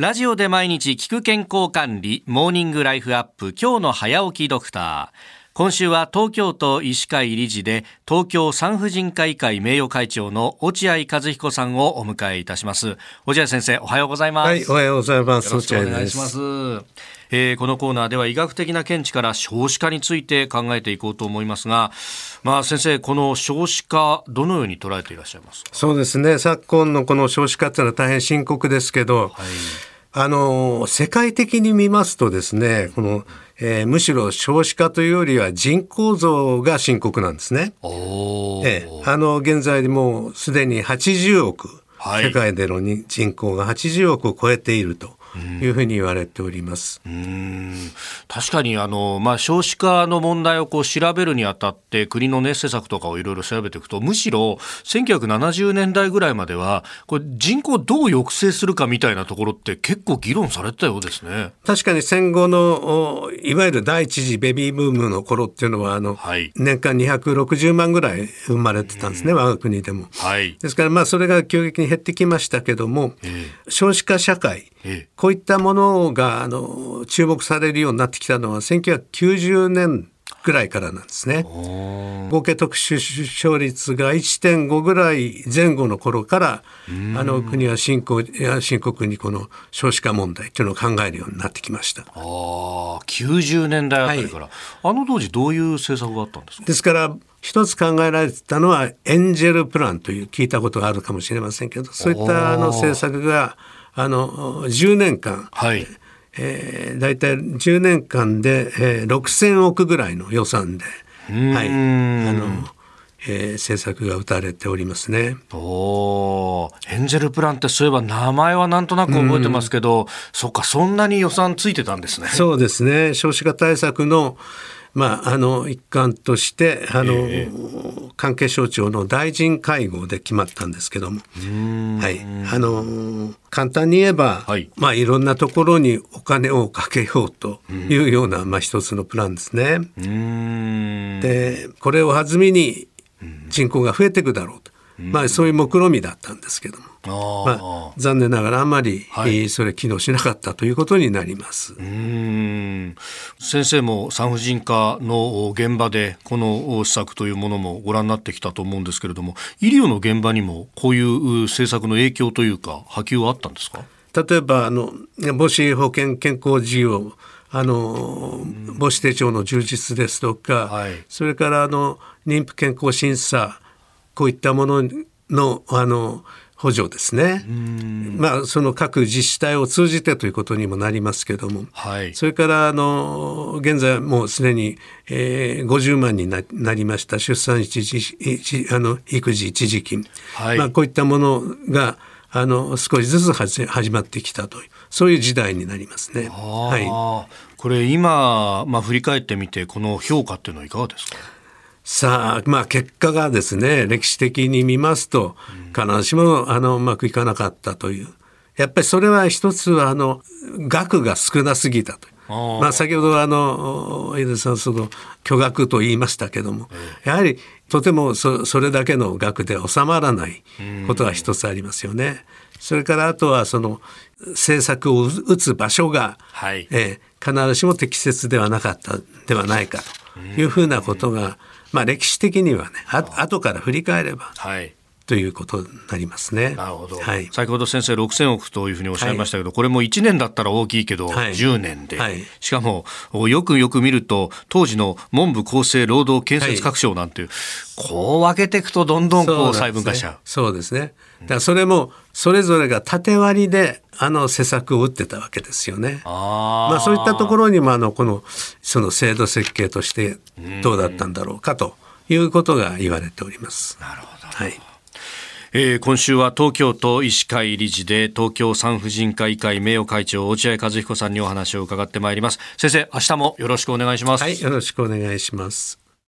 ラジオで毎日聞く健康管理、モーニングライフアップ、今日の早起きドクター。今週は東京都医師会理事で東京産婦人科医会名誉会長の落合和彦さんをお迎えいたします。落合先生おはようございます。はいおはようございます。よろしくお願いします。えー、このコーナーでは医学的な見地から少子化について考えていこうと思いますが、まあ、先生、この少子化、どのように捉えていらっしゃいますそうですね、昨今のこの少子化というのは大変深刻ですけど、はい、あの世界的に見ますとですね、このえー、むしろ少子化というよりは人口増が深刻なんですね。えー、あの現在でもうすでに80億、はい、世界での人口が80億を超えていると。いうふうに言われております。確かにあの、まあ、少子化の問題をこう調べるにあたって国の、ね、施策とかをいろいろ調べていくとむしろ1970年代ぐらいまではこれ人口をどう抑制するかみたいなところって結構議論されてたようですね。確かに戦後のいわゆる第一次ベビーブームの頃っていうのはあの、はい、年間260万ぐらい生まれてたんですね我が国でも。はい、ですからまあそれが急激に減ってきましたけども、えー、少子化社会こういったものがあの注目されるようになってきたのは1990年ぐらいからなんですね。合計特殊出生率が1.5ぐらい前後の頃からあの国は深刻深刻にこの少子化問題というのを考えるようになってきました。ああ90年代あたりから、はい、あの当時どういう政策があったんですか？ですから一つ考えられてたのはエンジェルプランという聞いたことがあるかもしれませんけどそういったあの政策があの10年間、はい。えー、大体10年間で、えー、6,000億ぐらいの予算で、はい、あのえー、政策が打たれておりますね。おエンジェルプランってそういえば名前はなんとなく覚えてますけど、そっかそんなに予算ついてたんですね。そうですね。少子化対策のまあ、あの一環としてあの、えー、関係省庁の大臣会合で決まったんですけども、はい、あの簡単に言えば、はい、まあ、いろんなところにお金をかけようというような、まあ、一つのプランですね。でこれを弾みに人口が増えていくだろうと、まあ、そういう目論見みだったんですけども。まあ、残念ながらあまり、はい、それ機能しなかったということになります。うん。先生も産婦人科の現場でこの施策というものもご覧になってきたと思うんですけれども医療の現場にもこういう政策の影響というか波及はあったんですか？例えばあの母子保健健康事業あの母子手帳の充実ですとか、はい、それからあの妊婦健康審査こういったもののあの補助ですね、まあ、その各自治体を通じてということにもなりますけども、はい、それからあの現在もうすでに、えー、50万にななりました出産一時あの育児一時金、はい、まあ、こういったものがあの少しずつ始まってきたというそういう時代になりますね。はい、これ今、まあ、振り返ってみてこの評価っていうのはいかがですか？さあ、まあ結果がですね、歴史的に見ますと、必ずしもあのうまくいかなかったという。やっぱりそれは一つはあの額が少なすぎたと。まあ先ほどあの井出さんその巨額と言いましたけども、やはりとてもそそれだけの額で収まらないことが一つありますよね。それからあとはその政策を打つ場所が、はい、えー、必ずしも適切ではなかったではないかというふうなことが、まあ、歴史的にはねあ後から振り返れば、はい、ということになりますね。なるほど。はい、先ほど先生6000億というふうにおっしゃいましたけど、はい、これも1年だったら大きいけど、はい、10年で、はい、しかもよくよく見ると当時の文部厚生労働建設各省なんていう、こう分けていくとどんどんこう細分化しちゃう。そうですね。だからそれもそれぞれが縦割りであの施策を打ってたわけですよね。あまあそういったところにもあのこのその制度設計としてどうだったんだろうかということが言われております。なるほど。はい。えー、今週は東京都医師会理事で東京産婦人科医会名誉会長落合和彦さんにお話を伺ってまいります。先生明日もよろしくお願いします。はいよろしくお願いします。